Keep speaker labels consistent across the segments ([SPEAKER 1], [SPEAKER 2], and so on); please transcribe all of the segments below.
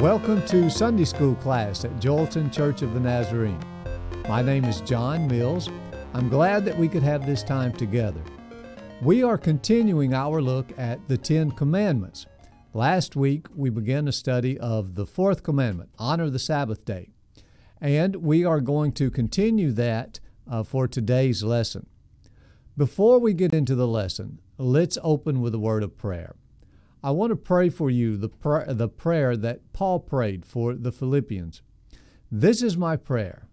[SPEAKER 1] Welcome to Sunday School class at Joelton Church of the Nazarene. My name is John Mills. I'm glad that we could have this time together. We are continuing our look at the Ten Commandments. Last week we began a study of the fourth commandment honor the Sabbath day. And we are going to continue that uh, for today's lesson. Before we get into the lesson, let's open with a word of prayer. I want to pray for you the, pr- the prayer that Paul prayed for the Philippians. This is my prayer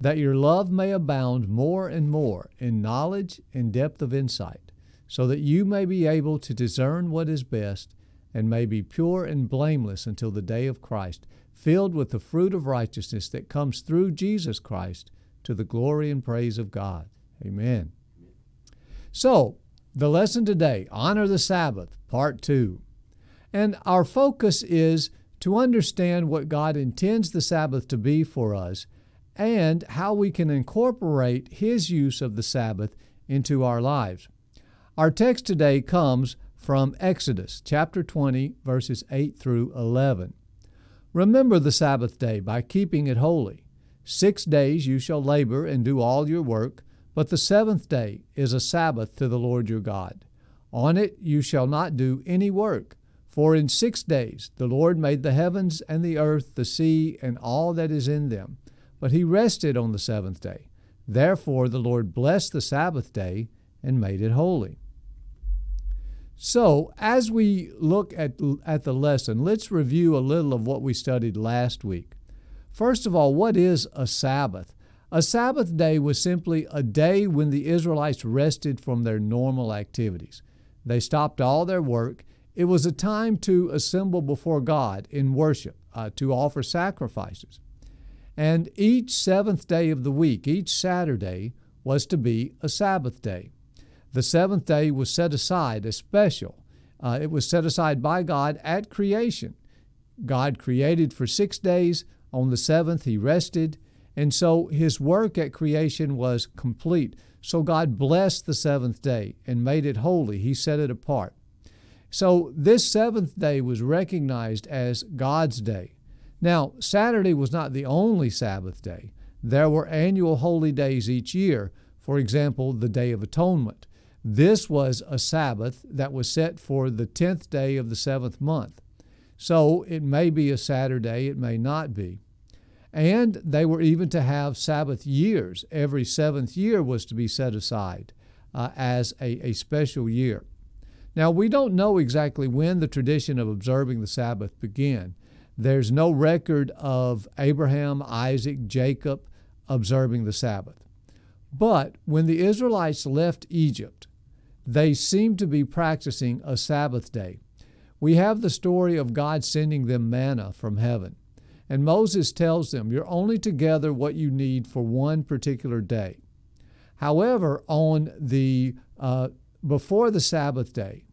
[SPEAKER 1] that your love may abound more and more in knowledge and depth of insight, so that you may be able to discern what is best and may be pure and blameless until the day of Christ, filled with the fruit of righteousness that comes through Jesus Christ to the glory and praise of God. Amen. So, the lesson today Honor the Sabbath, Part 2. And our focus is to understand what God intends the Sabbath to be for us and how we can incorporate His use of the Sabbath into our lives. Our text today comes from Exodus chapter 20, verses 8 through 11. Remember the Sabbath day by keeping it holy. Six days you shall labor and do all your work, but the seventh day is a Sabbath to the Lord your God. On it you shall not do any work. For in six days the Lord made the heavens and the earth, the sea, and all that is in them. But he rested on the seventh day. Therefore the Lord blessed the Sabbath day and made it holy. So, as we look at, at the lesson, let's review a little of what we studied last week. First of all, what is a Sabbath? A Sabbath day was simply a day when the Israelites rested from their normal activities. They stopped all their work. It was a time to assemble before God in worship, uh, to offer sacrifices. And each seventh day of the week, each Saturday, was to be a Sabbath day. The seventh day was set aside as special. Uh, it was set aside by God at creation. God created for six days. On the seventh, He rested. And so His work at creation was complete. So God blessed the seventh day and made it holy. He set it apart. So this seventh day was recognized as God's day. Now, Saturday was not the only Sabbath day. There were annual holy days each year. For example, the Day of Atonement. This was a Sabbath that was set for the 10th day of the seventh month. So it may be a Saturday, it may not be. And they were even to have Sabbath years. Every seventh year was to be set aside uh, as a, a special year. Now, we don't know exactly when the tradition of observing the Sabbath began. There's no record of Abraham, Isaac, Jacob observing the Sabbath. But when the Israelites left Egypt, they seem to be practicing a Sabbath day. We have the story of God sending them manna from heaven. And Moses tells them, You're only to gather what you need for one particular day. However, on the uh, before the Sabbath day,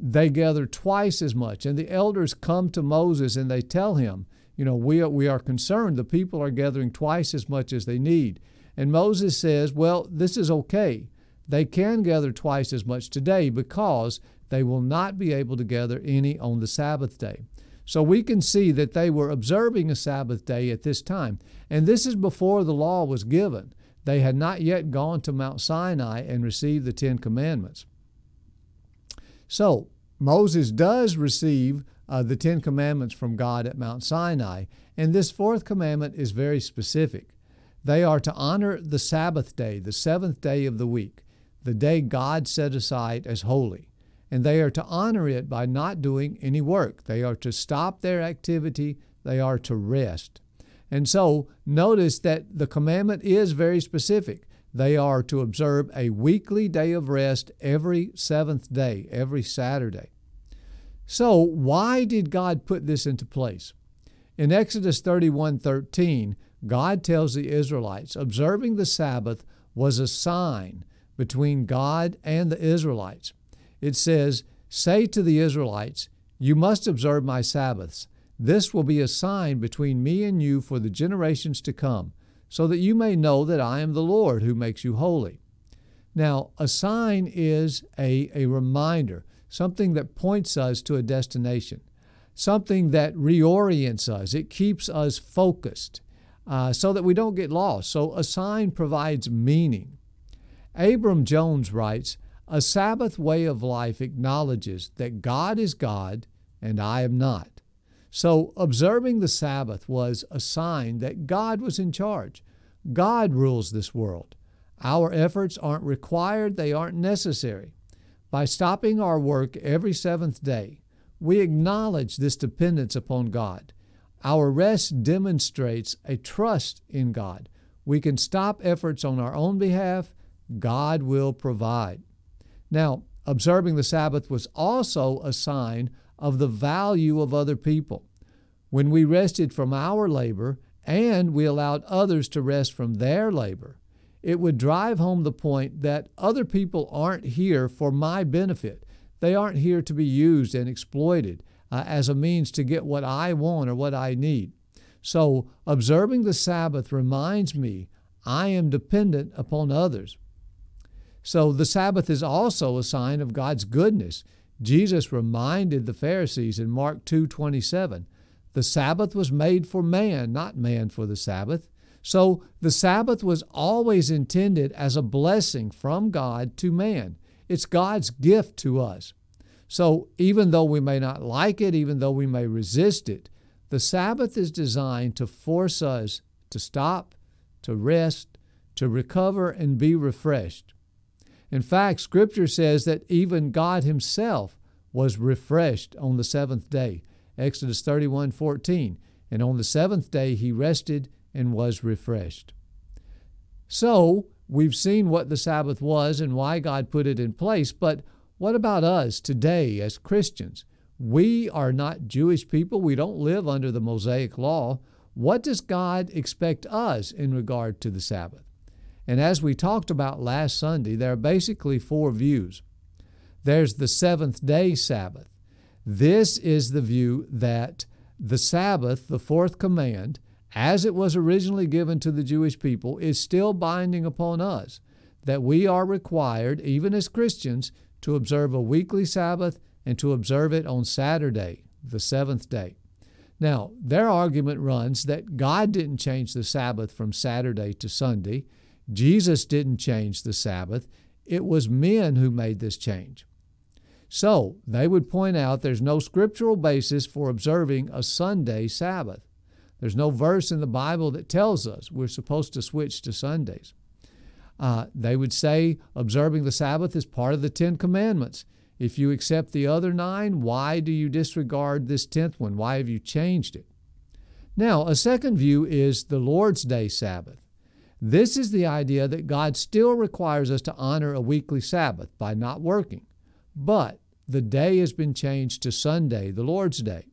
[SPEAKER 1] they gather twice as much. And the elders come to Moses and they tell him, You know, we are, we are concerned. The people are gathering twice as much as they need. And Moses says, Well, this is okay. They can gather twice as much today because they will not be able to gather any on the Sabbath day. So we can see that they were observing a Sabbath day at this time. And this is before the law was given. They had not yet gone to Mount Sinai and received the Ten Commandments. So Moses does receive uh, the Ten Commandments from God at Mount Sinai. And this fourth commandment is very specific. They are to honor the Sabbath day, the seventh day of the week, the day God set aside as holy and they are to honor it by not doing any work. They are to stop their activity, they are to rest. And so notice that the commandment is very specific. They are to observe a weekly day of rest every seventh day, every Saturday. So, why did God put this into place? In Exodus 31 13, God tells the Israelites observing the Sabbath was a sign between God and the Israelites it says, Say to the Israelites, You must observe my Sabbaths. This will be a sign between me and you for the generations to come, so that you may know that I am the Lord who makes you holy. Now, a sign is a, a reminder, something that points us to a destination. something that reorients us, it keeps us focused uh, so that we don't get lost. So a sign provides meaning. Abram Jones writes A Sabbath way of life acknowledges that God is God and I am not. So observing the Sabbath was a sign that God was in charge. God rules this world. Our efforts aren't required, they aren't necessary. By stopping our work every seventh day, we acknowledge this dependence upon God. Our rest demonstrates a trust in God. We can stop efforts on our own behalf. God will provide. Now, observing the Sabbath was also a sign of the value of other people. When we rested from our labor and we allowed others to rest from their labor, it would drive home the point that other people aren't here for my benefit. They aren't here to be used and exploited uh, as a means to get what I want or what I need. So, observing the Sabbath reminds me I am dependent upon others. So, the Sabbath is also a sign of God's goodness. Jesus reminded the Pharisees in Mark 2:27, "The Sabbath was made for man, not man for the Sabbath." So, the Sabbath was always intended as a blessing from God to man. It's God's gift to us. So even though we may not like it, even though we may resist it, the Sabbath is designed to force us to stop, to rest, to recover, and be refreshed. In fact, Scripture says that even God Himself was refreshed on the seventh day. Exodus 31 14. And on the seventh day He rested and was refreshed. So, we've seen what the Sabbath was and why God put it in place, but what about us today as Christians? We are not Jewish people. We don't live under the Mosaic law. What does God expect us in regard to the Sabbath? And as we talked about last Sunday, there are basically four views. There's the seventh day Sabbath. This is the view that the Sabbath, the fourth command, as it was originally given to the Jewish people, is still binding upon us, that we are required, even as Christians, to observe a weekly Sabbath and to observe it on Saturday, the seventh day. Now, their argument runs that God didn't change the Sabbath from Saturday to Sunday. Jesus didn't change the Sabbath. It was men who made this change. So, they would point out there's no scriptural basis for observing a Sunday Sabbath. There's no verse in the Bible that tells us we're supposed to switch to Sundays. Uh, they would say observing the Sabbath is part of the Ten Commandments. If you accept the other nine, why do you disregard this tenth one? Why have you changed it? Now, a second view is the Lord's Day Sabbath. This is the idea that God still requires us to honor a weekly Sabbath by not working, but the day has been changed to Sunday, the Lord's Day.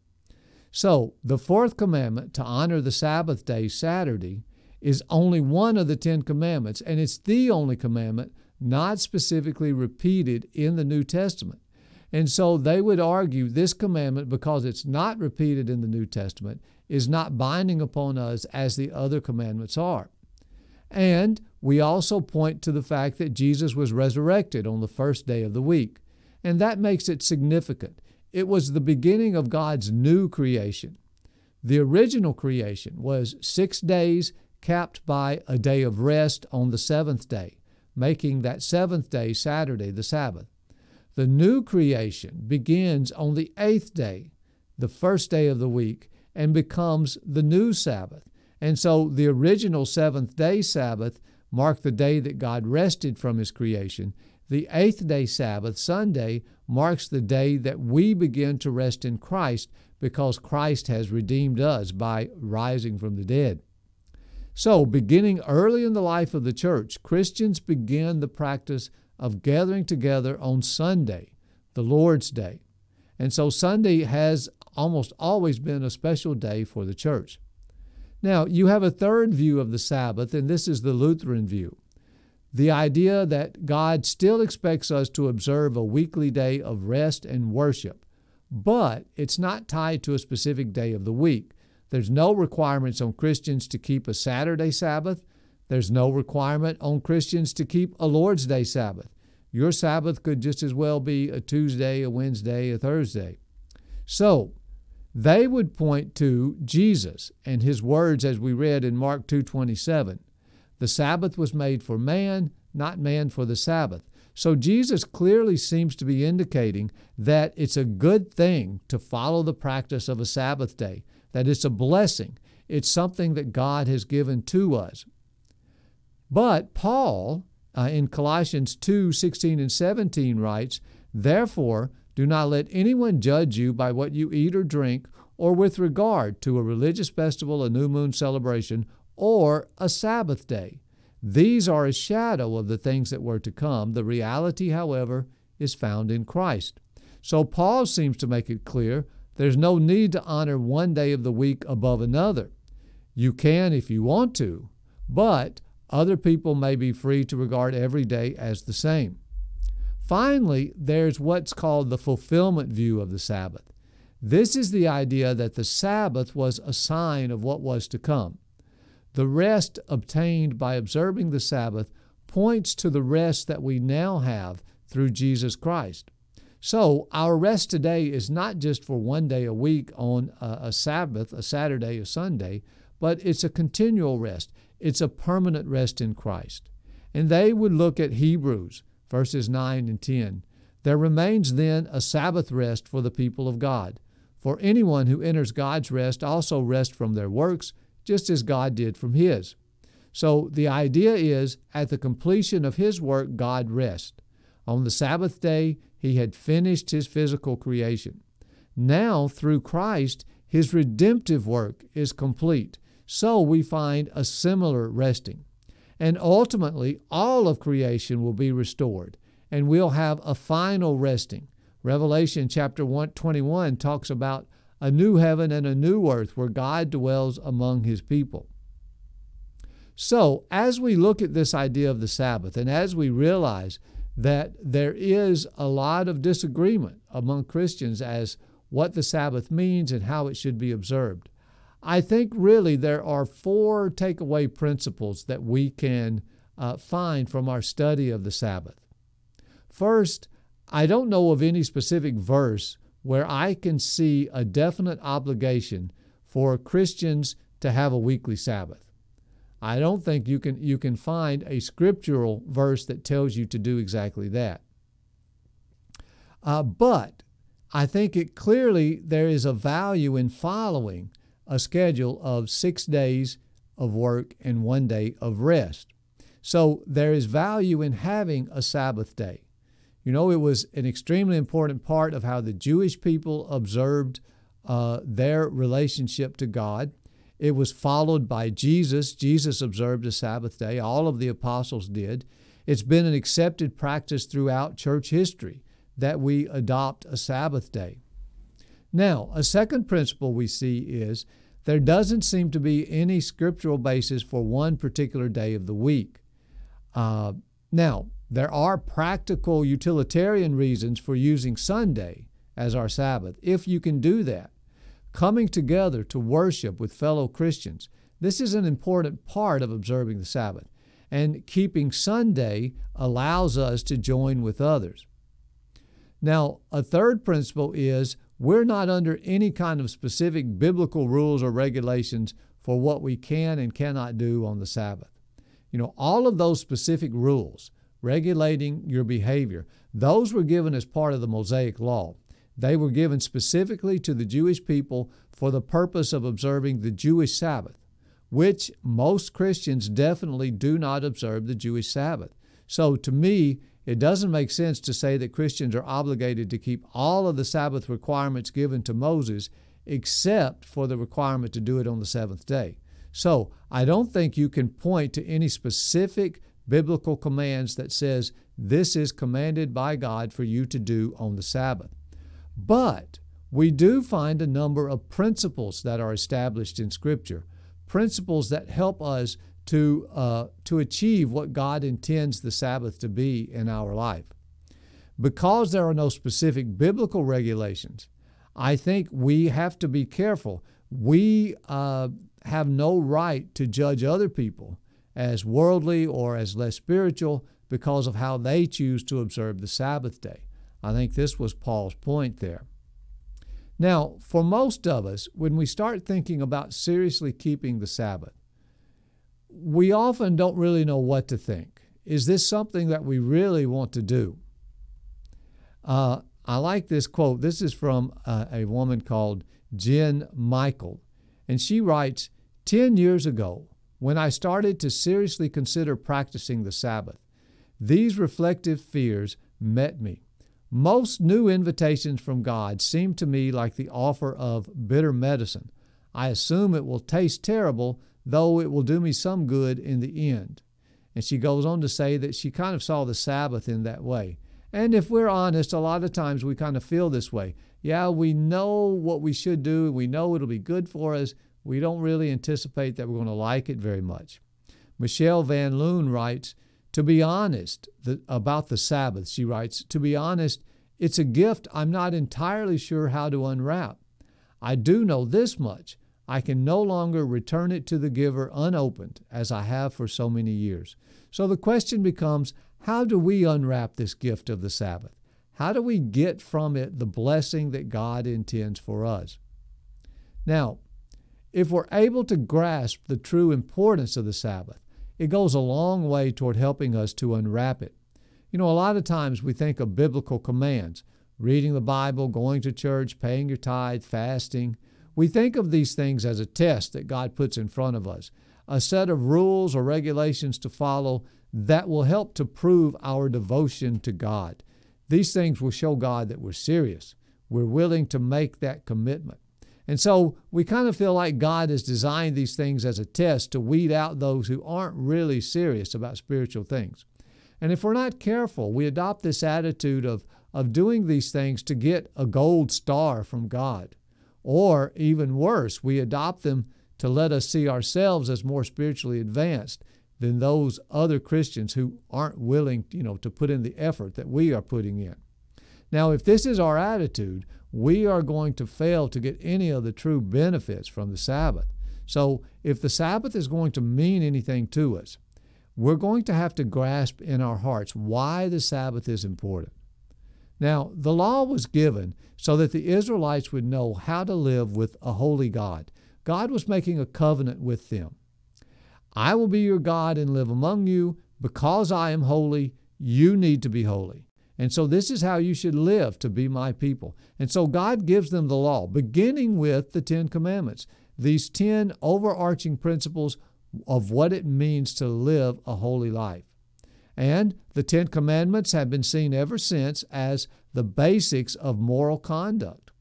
[SPEAKER 1] So, the fourth commandment to honor the Sabbath day, Saturday, is only one of the Ten Commandments, and it's the only commandment not specifically repeated in the New Testament. And so they would argue this commandment, because it's not repeated in the New Testament, is not binding upon us as the other commandments are. And we also point to the fact that Jesus was resurrected on the first day of the week. And that makes it significant. It was the beginning of God's new creation. The original creation was six days capped by a day of rest on the seventh day, making that seventh day, Saturday, the Sabbath. The new creation begins on the eighth day, the first day of the week, and becomes the new Sabbath. And so the original seventh day Sabbath marked the day that God rested from his creation. The eighth day Sabbath, Sunday, marks the day that we begin to rest in Christ because Christ has redeemed us by rising from the dead. So, beginning early in the life of the church, Christians began the practice of gathering together on Sunday, the Lord's Day. And so, Sunday has almost always been a special day for the church. Now, you have a third view of the Sabbath, and this is the Lutheran view. The idea that God still expects us to observe a weekly day of rest and worship, but it's not tied to a specific day of the week. There's no requirements on Christians to keep a Saturday Sabbath. There's no requirement on Christians to keep a Lord's Day Sabbath. Your Sabbath could just as well be a Tuesday, a Wednesday, a Thursday. So, they would point to Jesus and his words as we read in Mark 2:27. The Sabbath was made for man, not man for the Sabbath. So Jesus clearly seems to be indicating that it's a good thing to follow the practice of a Sabbath day, that it's a blessing. It's something that God has given to us. But Paul uh, in Colossians 2 16 and 17 writes, Therefore, do not let anyone judge you by what you eat or drink, or with regard to a religious festival, a new moon celebration, or a Sabbath day. These are a shadow of the things that were to come. The reality, however, is found in Christ. So Paul seems to make it clear there's no need to honor one day of the week above another. You can if you want to, but other people may be free to regard every day as the same. Finally, there's what's called the fulfillment view of the Sabbath. This is the idea that the Sabbath was a sign of what was to come. The rest obtained by observing the Sabbath points to the rest that we now have through Jesus Christ. So, our rest today is not just for one day a week on a, Sabbath, a Saturday, a Sunday, but it's a continual rest. It's a permanent rest in Christ. And they would look at Hebrews verses 9 and 10. There remains then a Sabbath rest for the people of God. For anyone who enters God's rest also rests from their works, just as God did from his. So the idea is at the completion of his work, God rests. On the Sabbath day, he had finished his physical creation. Now, through Christ, his redemptive work is complete. So we find a similar resting. And ultimately, all of creation will be restored, and we'll have a final resting. Revelation chapter 121 talks about a new heaven and a new earth where God dwells among his people. So, as we look at this idea of the Sabbath, and as we realize that there is a lot of disagreement among Christians as what the Sabbath means and how it should be observed, I think really there are four takeaway principles that we can uh, find from our study of the Sabbath. First, I don't know of any specific verse where I can see a definite obligation for Christians to have a weekly Sabbath. I don't think you can you can find a scriptural verse that tells you to do exactly that. Uh, but I think it clearly there is a value in following a schedule of six days of work and one day of rest. So there is value in having a Sabbath day. You know, it was an extremely important part of how the Jewish people observed uh, their relationship to God. It was followed by Jesus. Jesus observed a Sabbath day, all of the apostles did. It's been an accepted practice throughout church history that we adopt a Sabbath day. Now, a second principle we see is there doesn't seem to be any scriptural basis for one particular day of the week. Uh, now, there are practical utilitarian reasons for using Sunday as our Sabbath, if you can do that. Coming together to worship with fellow Christians, this is an important part of observing the Sabbath. And keeping Sunday allows us to join with others. Now, a third principle is we're not under any kind of specific biblical rules or regulations for what we can and cannot do on the Sabbath. You know, all of those specific rules regulating your behavior, those were given as part of the Mosaic Law. They were given specifically to the Jewish people for the purpose of observing the Jewish Sabbath, which most Christians definitely do not observe the Jewish Sabbath. So to me, it doesn't make sense to say that Christians are obligated to keep all of the Sabbath requirements given to Moses except for the requirement to do it on the seventh day. So, I don't think you can point to any specific biblical commands that says this is commanded by God for you to do on the Sabbath. But we do find a number of principles that are established in Scripture, principles that help us to, uh, to achieve what God intends the Sabbath to be in our life. Because there are no specific biblical regulations, I think we have to be careful. We uh, have no right to judge other people as worldly or as less spiritual because of how they choose to observe the Sabbath day. I think this was Paul's point there. Now, for most of us, when we start thinking about seriously keeping the Sabbath, we often don't really know what to think. Is this something that we really want to do? Uh, I like this quote. This is from uh, a woman called Jen Michel, and she writes 10 years ago, when I started to seriously consider practicing the Sabbath, these reflective fears met me. Most new invitations from God seem to me like the offer of bitter medicine. I assume it will taste terrible, though it will do me some good in the end. And she goes on to say that she kind of saw the Sabbath in that way. And if we're honest, a lot of times we kind of feel this way. Yeah, we know what we should do, and we know it'll be good for us. We don't really anticipate that we're going to like it very much. Michelle Van Loon writes, to be honest the, about the Sabbath, she writes, to be honest, it's a gift I'm not entirely sure how to unwrap. I do know this much. I can no longer return it to the giver unopened as I have for so many years. So the question becomes how do we unwrap this gift of the Sabbath? How do we get from it the blessing that God intends for us? Now, if we're able to grasp the true importance of the Sabbath, it goes a long way toward helping us to unwrap it. You know, a lot of times we think of biblical commands reading the Bible, going to church, paying your tithe, fasting. We think of these things as a test that God puts in front of us, a set of rules or regulations to follow that will help to prove our devotion to God. These things will show God that we're serious. We're willing to make that commitment. And so we kind of feel like God has designed these things as a test to weed out those who aren't really serious about spiritual things. And if we're not careful, we adopt this attitude of, of doing these things to get a gold star from God. Or even worse, we adopt them to let us see ourselves as more spiritually advanced than those other Christians who aren't willing, you know, to put in the effort that we are putting in. Now, if this is our attitude, we are going to fail to get any of the true benefits from the Sabbath. So, if the Sabbath is going to mean anything to us, we're going to have to grasp in our hearts why the Sabbath is important. Now, the law was given so that the Israelites would know how to live with a holy God. God was making a covenant with them. I will be your God and live among you. Because I am holy, you need to be holy. And so this is how you should live to be my people. And so God gives them the law, beginning with the Ten Commandments, these 10 overarching principles of what it means to live a holy life. And the Ten Commandments have been seen ever since as the basics of moral conduct.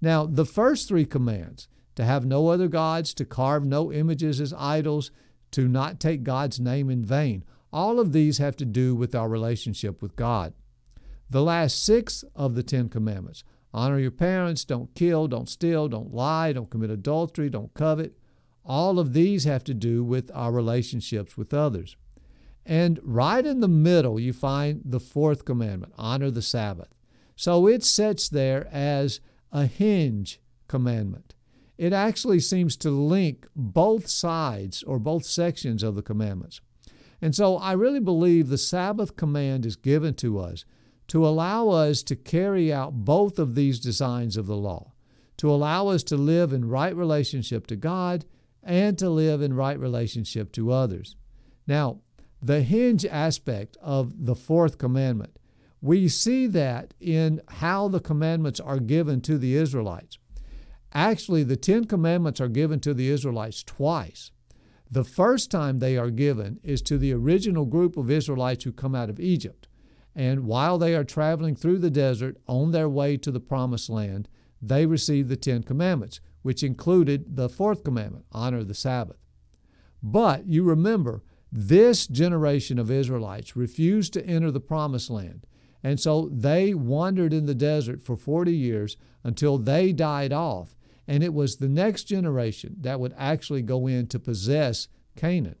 [SPEAKER 1] Now, the first three commands to have no other gods, to carve no images as idols, to not take God's name in vain all of these have to do with our relationship with God. The last six of the Ten Commandments honor your parents, don't kill, don't steal, don't lie, don't commit adultery, don't covet. All of these have to do with our relationships with others. And right in the middle, you find the fourth commandment honor the Sabbath. So it sits there as a hinge commandment. It actually seems to link both sides or both sections of the commandments. And so I really believe the Sabbath command is given to us to allow us to carry out both of these designs of the law, to allow us to live in right relationship to God and to live in right relationship to others. Now, the hinge aspect of the fourth commandment, we see that in how the commandments are given to the Israelites. Actually, the Ten Commandments are given to the Israelites twice. The first time they are given is to the original group of Israelites who come out of Egypt. And while they are traveling through the desert on their way to the promised land, they receive the Ten Commandments, which included the fourth commandment honor the Sabbath. But you remember, this generation of Israelites refused to enter the promised land. And so they wandered in the desert for 40 years until they died off. And it was the next generation that would actually go in to possess Canaan.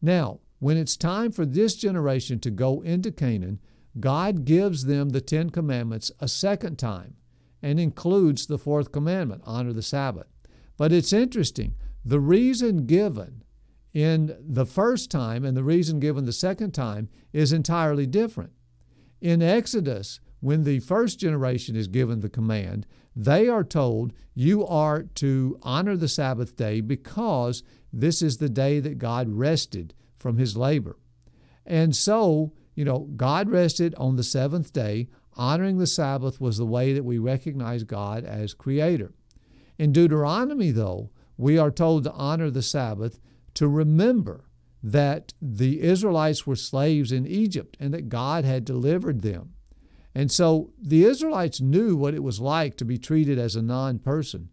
[SPEAKER 1] Now, when it's time for this generation to go into Canaan, God gives them the Ten Commandments a second time and includes the fourth commandment honor the Sabbath. But it's interesting, the reason given in the first time and the reason given the second time is entirely different. In Exodus, when the first generation is given the command, they are told, You are to honor the Sabbath day because this is the day that God rested from his labor. And so, you know, God rested on the seventh day. Honoring the Sabbath was the way that we recognize God as creator. In Deuteronomy, though, we are told to honor the Sabbath to remember that the Israelites were slaves in Egypt and that God had delivered them. And so the Israelites knew what it was like to be treated as a non person.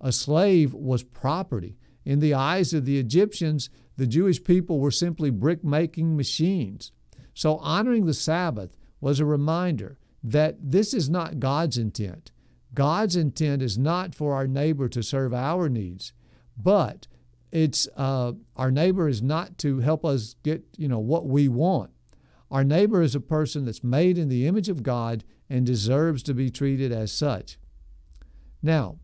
[SPEAKER 1] A slave was property. In the eyes of the Egyptians, the Jewish people were simply brick making machines. So honoring the Sabbath was a reminder that this is not God's intent. God's intent is not for our neighbor to serve our needs, but it's uh, our neighbor is not to help us get you know what we want. Our neighbor is a person that's made in the image of God and deserves to be treated as such. Now,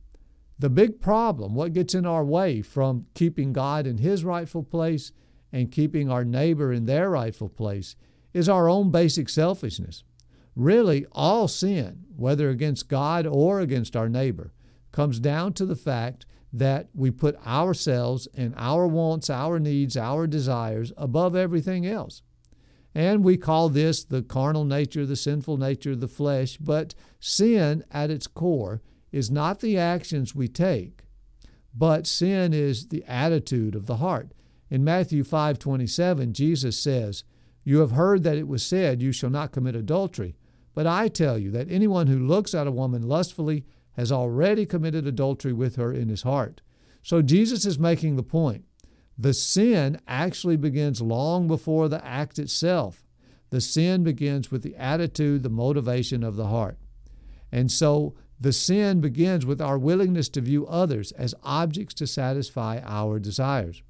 [SPEAKER 1] the big problem, what gets in our way from keeping God in his rightful place and keeping our neighbor in their rightful place, is our own basic selfishness. Really, all sin, whether against God or against our neighbor, comes down to the fact that we put ourselves and our wants, our needs, our desires above everything else. And we call this the carnal nature, the sinful nature of the flesh. But sin at its core is not the actions we take, but sin is the attitude of the heart. In Matthew 5:27, Jesus says, "You have heard that it was said, you shall not commit adultery, but I tell you that anyone who looks at a woman lustfully has already committed adultery with her in his heart." So Jesus is making the point the sin actually begins long before the act itself. The sin begins with the attitude, the motivation of the heart. And so the sin begins with our willingness to view others as objects to satisfy our desires.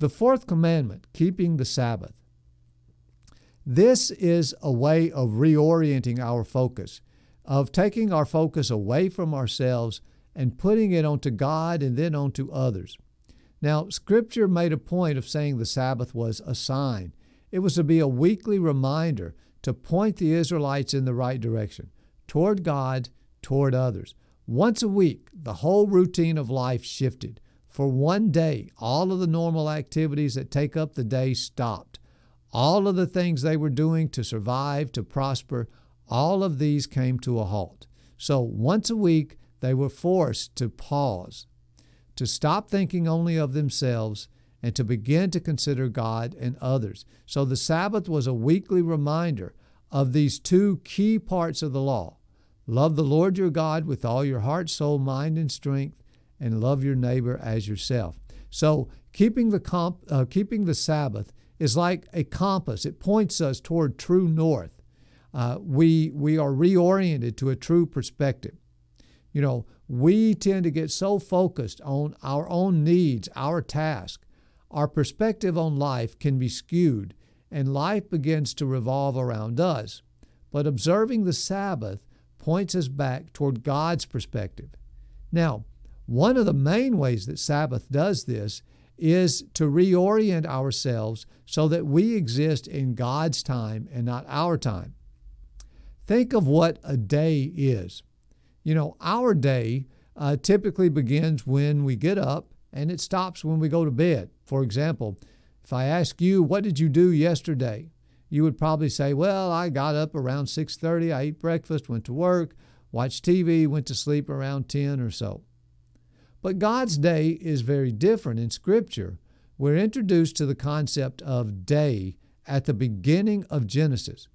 [SPEAKER 1] The fourth commandment, keeping the Sabbath. This is a way of reorienting our focus, of taking our focus away from ourselves and putting it onto God and then onto others. Now, Scripture made a point of saying the Sabbath was a sign. It was to be a weekly reminder to point the Israelites in the right direction, toward God, toward others. Once a week, the whole routine of life shifted. For one day, all of the normal activities that take up the day stopped. All of the things they were doing to survive, to prosper, all of these came to a halt. So once a week, they were forced to pause to stop thinking only of themselves and to begin to consider God and others. So the Sabbath was a weekly reminder of these two key parts of the law love the Lord your God with all your heart, soul, mind, and strength, and love your neighbor as yourself. So keeping the, comp, uh, keeping the Sabbath is like a compass, it points us toward true north. Uh, we, we are reoriented to a true perspective. You know, we tend to get so focused on our own needs, our task. Our perspective on life can be skewed, and life begins to revolve around us. But observing the Sabbath points us back toward God's perspective. Now, one of the main ways that Sabbath does this is to reorient ourselves so that we exist in God's time and not our time. Think of what a day is. You know, our day uh, typically begins when we get up and it stops when we go to bed. For example, if I ask you, what did you do yesterday? You would probably say, well, I got up around 6:30, I ate breakfast, went to work, watched TV, went to sleep around 10 or so. But God's day is very different in Scripture. We're introduced to the concept of day at the beginning of Genesis.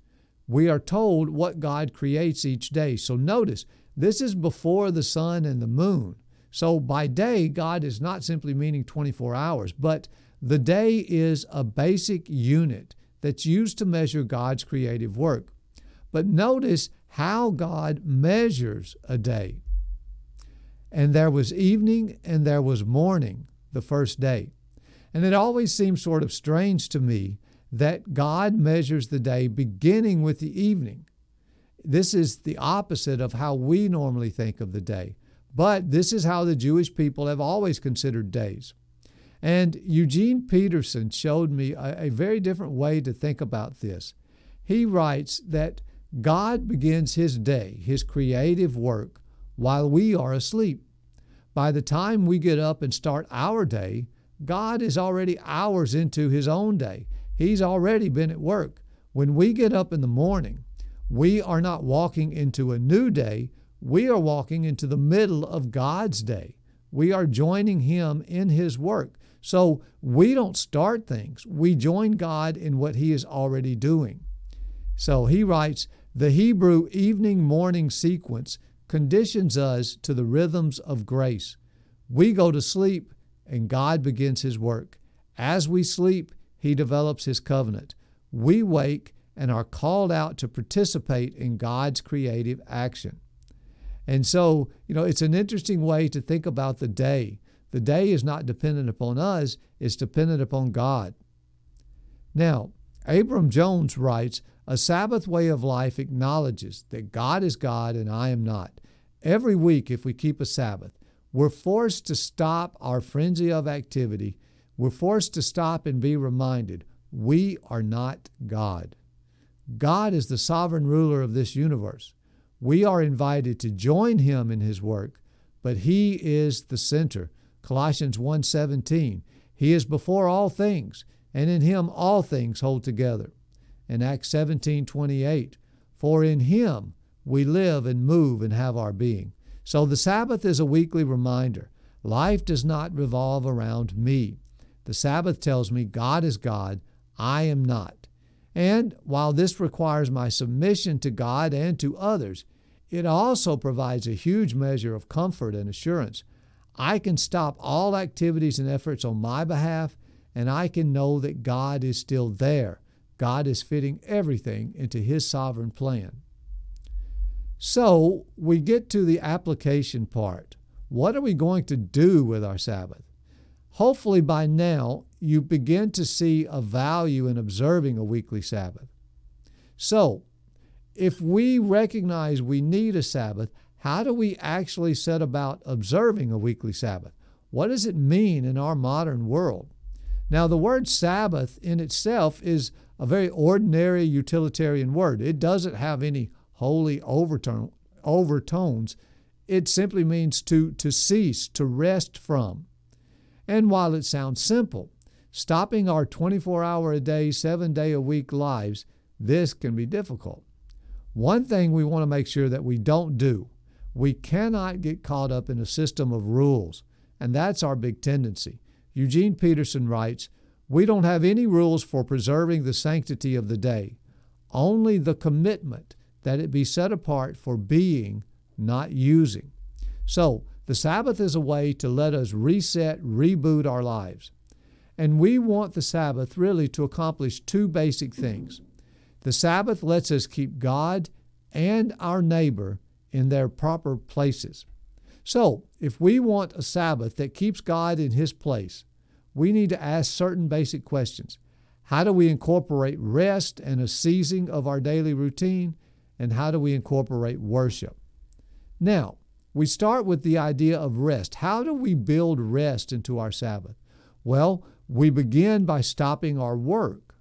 [SPEAKER 1] We are told what God creates each day. So notice, this is before the sun and the moon. So by day, God is not simply meaning 24 hours, but the day is a basic unit that's used to measure God's creative work. But notice how God measures a day. And there was evening and there was morning the first day. And it always seems sort of strange to me that God measures the day beginning with the evening. This is the opposite of how we normally think of the day. But this is how the Jewish people have always considered days. And Eugene Peterson showed me a, a, very different way to think about this. He writes that God begins his day, his creative work, while we are asleep. By the time we get up and start our day, God is already hours into his own day. He's already been at work. When we get up in the morning, we are not walking into a new day, we are walking into the middle of God's day. We are joining Him in His work. So we don't start things, we join God in what He is already doing. So he writes the Hebrew evening morning sequence conditions us to the rhythms of grace. We go to sleep and God begins His work. As we sleep, He develops His covenant. We wake and are called out to participate in God's creative action. And so, you know, it's an interesting way to think about the day. The day is not dependent upon us, it's dependent upon God. Now, Abram Jones writes A Sabbath way of life acknowledges that God is God and I am not. Every week, if we keep a Sabbath, we're forced to stop our frenzy of activity. We're forced to stop and be reminded we are not God. God is the sovereign ruler of this universe. We are invited to join him in his work, but he is the center. Colossians 1:17. He is before all things, and in him all things hold together. In Acts 17:28, for in him we live and move and have our being. So the Sabbath is a weekly reminder. Life does not revolve around me. The Sabbath tells me God is God, I am not. And while this requires my submission to God and to others, it also provides a huge measure of comfort and assurance. I can stop all activities and efforts on my behalf, and I can know that God is still there. God is fitting everything into His sovereign plan. So we get to the application part. What are we going to do with our Sabbath? Hopefully, by now, you begin to see a value in observing a weekly Sabbath. So, if we recognize we need a Sabbath, how do we actually set about observing a weekly Sabbath? What does it mean in our modern world? Now, the word Sabbath in itself is a very ordinary utilitarian word. It doesn't have any holy overtone, overtones. It simply means to, to cease, to rest from. And while it sounds simple, stopping our 24 hour a day, seven day a week lives, this can be difficult. One thing we want to make sure that we don't do we cannot get caught up in a system of rules, and that's our big tendency. Eugene Peterson writes We don't have any rules for preserving the sanctity of the day, only the commitment that it be set apart for being, not using. So, the Sabbath is a way to let us reset, reboot our lives. And we want the Sabbath really to accomplish two basic things. The Sabbath lets us keep God and our neighbor in their proper places. So, if we want a Sabbath that keeps God in His place, we need to ask certain basic questions. How do we incorporate rest and a ceasing of our daily routine? And how do we incorporate worship? Now, we start with the idea of rest. How do we build rest into our Sabbath? Well, we begin by stopping our work.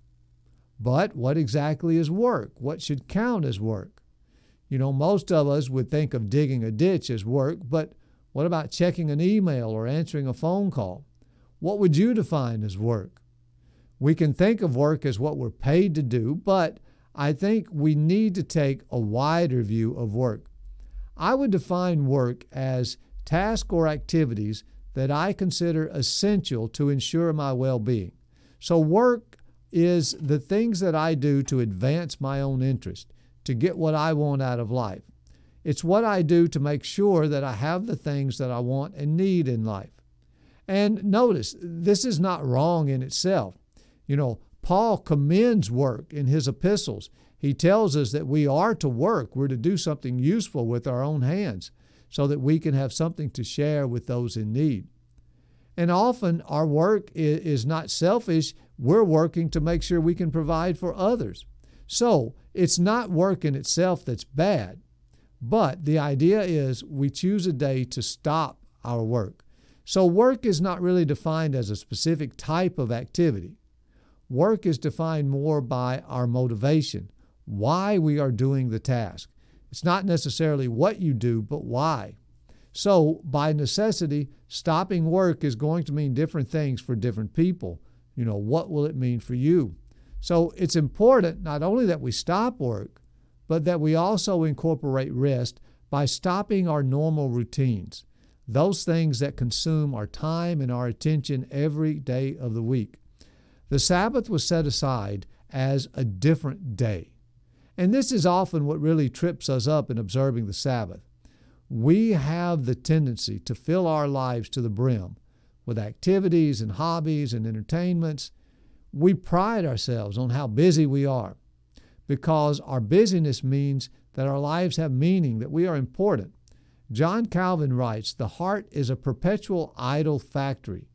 [SPEAKER 1] But what exactly is work? What should count as work? You know, most of us would think of digging a ditch as work, but what about checking an email or answering a phone call? What would you define as work? We can think of work as what we're paid to do, but I think we need to take a wider view of work. I would define work as tasks or activities that I consider essential to ensure my well being. So, work is the things that I do to advance my own interest, to get what I want out of life. It's what I do to make sure that I have the things that I want and need in life. And notice, this is not wrong in itself. You know, Paul commends work in his epistles. He tells us that we are to work, we're to do something useful with our own hands so that we can have something to share with those in need. And often our work is not selfish, we're working to make sure we can provide for others. So it's not work in itself that's bad, but the idea is we choose a day to stop our work. So work is not really defined as a specific type of activity. Work is defined more by our motivation. why we are doing the task. It's not necessarily what you do, but why. So, by necessity, stopping work is going to mean different things for different people. You know, what will it mean for you? So, it's important not only that we stop work, but that we also incorporate rest by stopping our normal routines, those things that consume our time and our attention every day of the week. The Sabbath was set aside as a different day. And this is often what really trips us up in observing the Sabbath. We have the tendency to fill our lives to the brim with activities and hobbies and entertainments. We pride ourselves on how busy we are because our busyness means that our lives have meaning, that we are important. John Calvin writes The heart is a perpetual idol factory.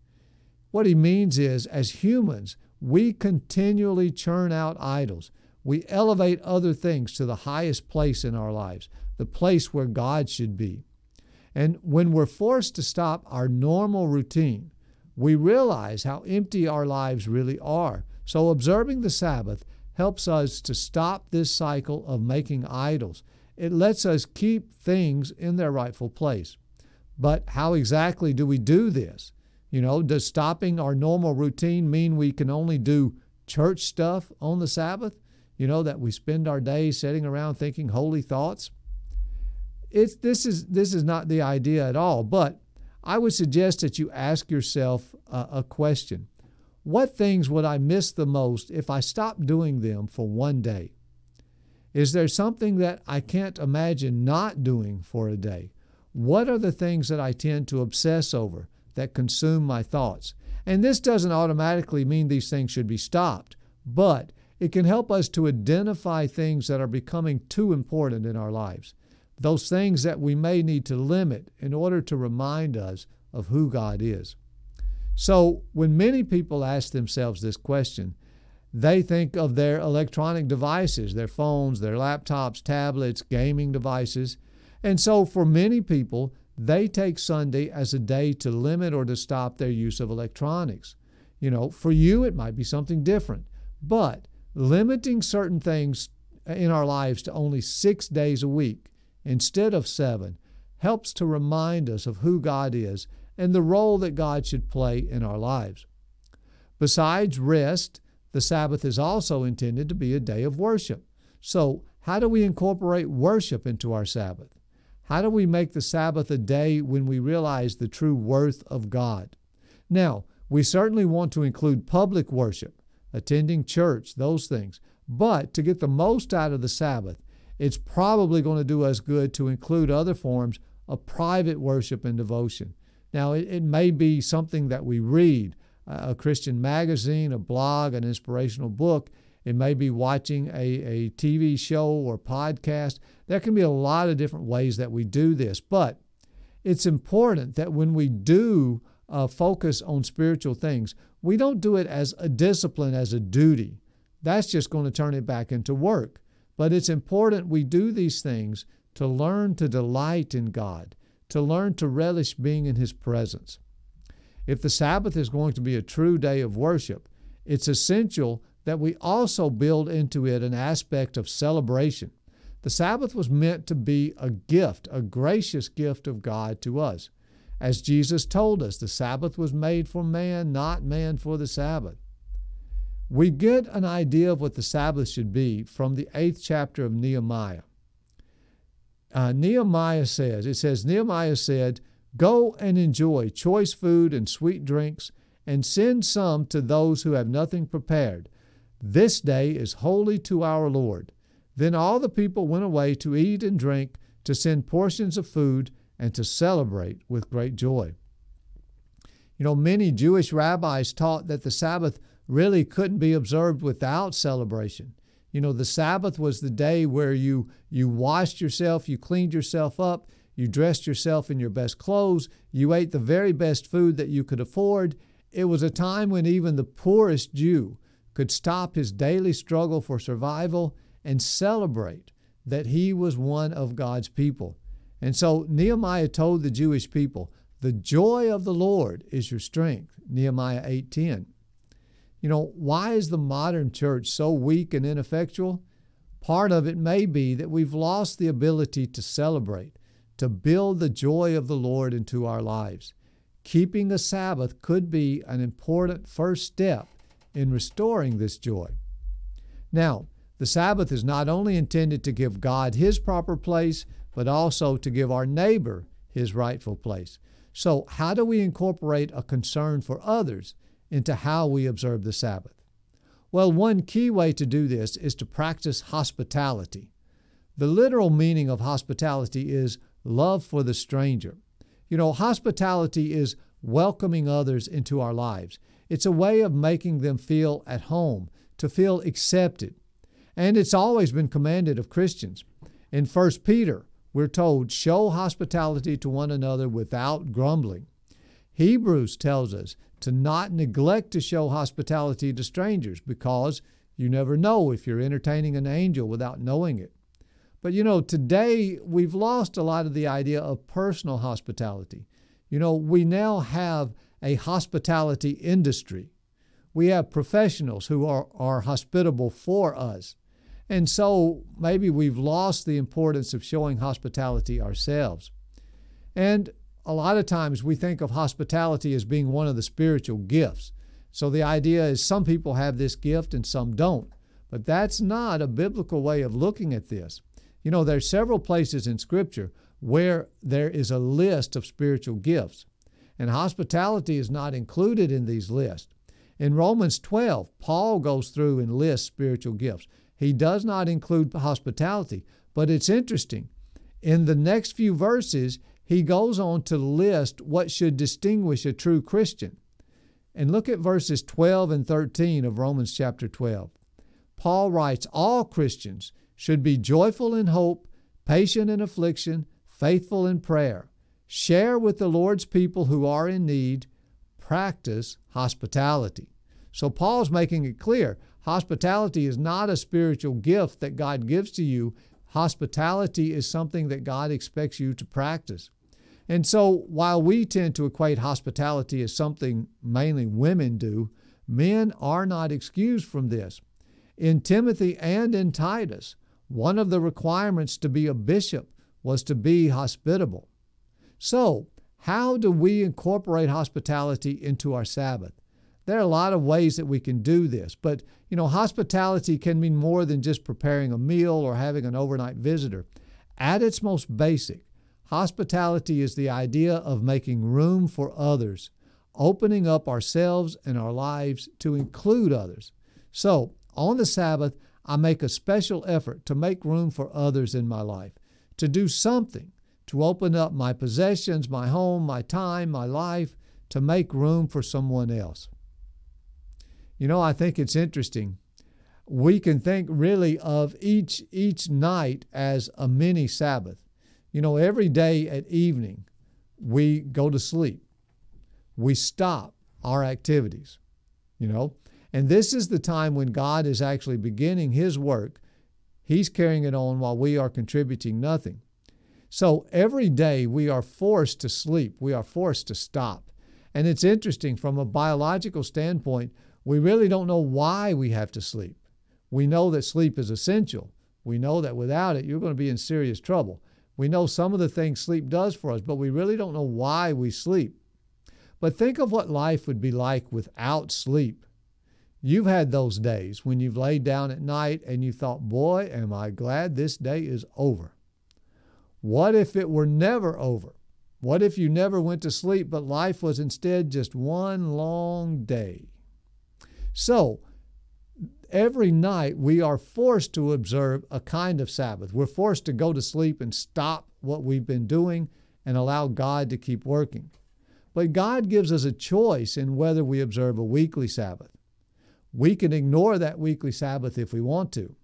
[SPEAKER 1] What he means is, as humans, we continually churn out idols. We elevate other things to the highest place in our lives, the place where God should be. And when we're forced to stop our normal routine, we realize how empty our lives really are. So, observing the Sabbath helps us to stop this cycle of making idols. It lets us keep things in their rightful place. But how exactly do we do this? You know, does stopping our normal routine mean we can only do church stuff on the Sabbath? you know, that we spend our days sitting around thinking holy thoughts. It's, this, is, this is not the idea at all, but I would suggest that you ask yourself a, a question What things would I miss the most if I stopped doing them for one day? Is there something that I can't imagine not doing for a day? What are the things that I tend to obsess over that consume my thoughts? And this doesn't automatically mean these things should be stopped, but it can help us to identify things that are becoming too important in our lives, those things that we may need to limit in order to remind us of who God is. So, when many people ask themselves this question, they think of their electronic devices, their phones, their laptops, tablets, gaming devices. And so, for many people, they take Sunday as a day to limit or to stop their use of electronics. You know, for you, it might be something different. But limiting certain things in our lives to only six days a week instead of seven helps to remind us of who God is and the role that God should play in our lives. Besides rest, the Sabbath is also intended to be a day of worship. So, how do we incorporate worship into our Sabbath? How do we make the Sabbath a day when we realize the true worth of God? Now, we certainly want to include public worship attending church, those things. But to get the most out of the Sabbath, it's probably going to do us good to include other forms of private worship and devotion. Now, it, it may be something that we read, a Christian magazine, a blog, an inspirational book. It may be watching a, a TV show or podcast. There can be a lot of different ways that we do this, but it's important that when we do uh, focus on spiritual things, we don't do it as a discipline, as a duty. That's just going to turn it back into work. But it's important we do these things to learn to delight in God, to learn to relish being in His presence. If the Sabbath is going to be a true day of worship, it's essential that we also build into it an aspect of celebration. The Sabbath was meant to be a gift, a gracious gift of God to us. As Jesus told us, the Sabbath was made for man, not man for the Sabbath. We get an idea of what the Sabbath should be from the eighth chapter of Nehemiah. Uh, Nehemiah says, it says, Nehemiah said, Go and enjoy choice food and sweet drinks, and send some to those who have nothing prepared. This day is holy to our Lord. Then all the people went away to eat and drink, to send portions of food, and to celebrate with great joy. You know, many Jewish rabbis taught that the Sabbath really couldn't be observed without celebration. You know, the Sabbath was the day where you you washed yourself, you cleaned yourself up, you dressed yourself in your best clothes, you ate the very best food that you could afford. It was a time when even the poorest Jew could stop his daily struggle for survival and celebrate that he was one of God's people. And so Nehemiah told the Jewish people, "The joy of the Lord is your strength." Nehemiah 8:10. You know, why is the modern church so weak and ineffectual? Part of it may be that we've lost the ability to celebrate, to build the joy of the Lord into our lives. Keeping the Sabbath could be an important first step in restoring this joy. Now, the Sabbath is not only intended to give God his proper place, but also to give our neighbor his rightful place. So, how do we incorporate a concern for others into how we observe the Sabbath? Well, one key way to do this is to practice hospitality. The literal meaning of hospitality is love for the stranger. You know, hospitality is welcoming others into our lives. It's a way of making them feel at home, to feel accepted. And it's always been commanded of Christians. In 1 Peter, we're told, show hospitality to one another without grumbling. Hebrews tells us to not neglect to show hospitality to strangers because you never know if you're entertaining an angel without knowing it. But you know, today we've lost a lot of the idea of personal hospitality. You know, we now have a hospitality industry. We have professionals who are, are hospitable for us. And so maybe we've lost the importance of showing hospitality ourselves. And a lot of times we think of hospitality as being one of the spiritual gifts. So the idea is some people have this gift and some don't. But that's not a biblical way of looking at this. You know, there's several places in Scripture where there is a list of spiritual gifts, and hospitality is not included in these lists. In Romans 12, Paul goes through and lists spiritual gifts. He does not include hospitality, but it's interesting. In the next few verses, he goes on to list what should distinguish a true Christian. And look at verses 12 and 13 of Romans chapter 12. Paul writes, All Christians should be joyful in hope, patient in affliction, faithful in prayer. Share with the Lord's people who are in need. Practice hospitality. So Paul's making it clear hospitality is not a spiritual gift that God gives to you. Hospitality is something that God expects you to practice. And so, while we tend to equate hospitality as something mainly women do, men are not excused from this. In Timothy and in Titus, one of the requirements to be a bishop was to be hospitable. So, how do we incorporate hospitality into our Sabbath? There are a lot of ways that we can do this, but you know, hospitality can mean more than just preparing a meal or having an overnight visitor. At its most basic, Hospitality is the idea of making room for others, opening up ourselves and our lives to include others. So, on the Sabbath, I make a special effort to make room for others in my life, to do something, to open up my possessions, my home, my time, my life, to make room for someone else. You know, I think it's interesting. We can think really of each, each night as a mini Sabbath. You know, every day at evening, we go to sleep. We stop our activities, you know. And this is the time when God is actually beginning His work. He's carrying it on while we are contributing nothing. So every day we are forced to sleep, we are forced to stop. And it's interesting from a biological standpoint, we really don't know why we have to sleep. We know that sleep is essential. We know that without it, you're going to be in serious trouble. We know some of the things sleep does for us, but we really don't know why we sleep. But think of what life would be like without sleep. You've had those days when you've laid down at night and you thought, boy, am I glad this day is over. What if it were never over? What if you never went to sleep, but life was instead just one long day? So, every night we are forced to observe a kind of Sabbath. We're forced to go to sleep and stop what we've been doing and allow God to keep working. But God gives us a choice in whether we observe a weekly Sabbath. We can ignore that weekly Sabbath if we want to.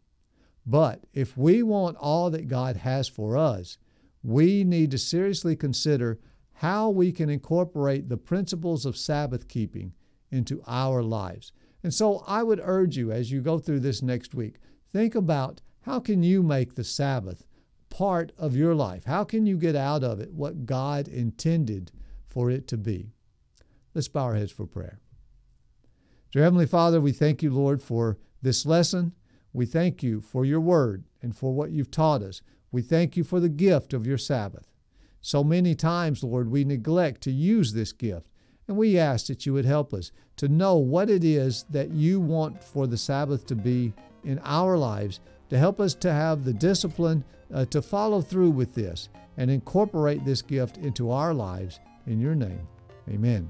[SPEAKER 1] But if we want all that God has for us, we need to seriously consider how we can incorporate the principles of Sabbath keeping into our lives. And so I would urge you as you go through this next week, think about how can you make the Sabbath part of your life? How can you get out of it what God intended for it to be? Let's bow our heads for prayer. Dear Heavenly Father, we thank you, Lord, for this lesson. We thank you for your word and for what you've taught us. We thank you for the gift of your Sabbath. So many times, Lord, we neglect to use this gift. And we ask that you would help us to know what it is that you want for the Sabbath to be in our lives, to help us to have the discipline uh, to follow through with this and incorporate this gift into our lives. In your name, amen.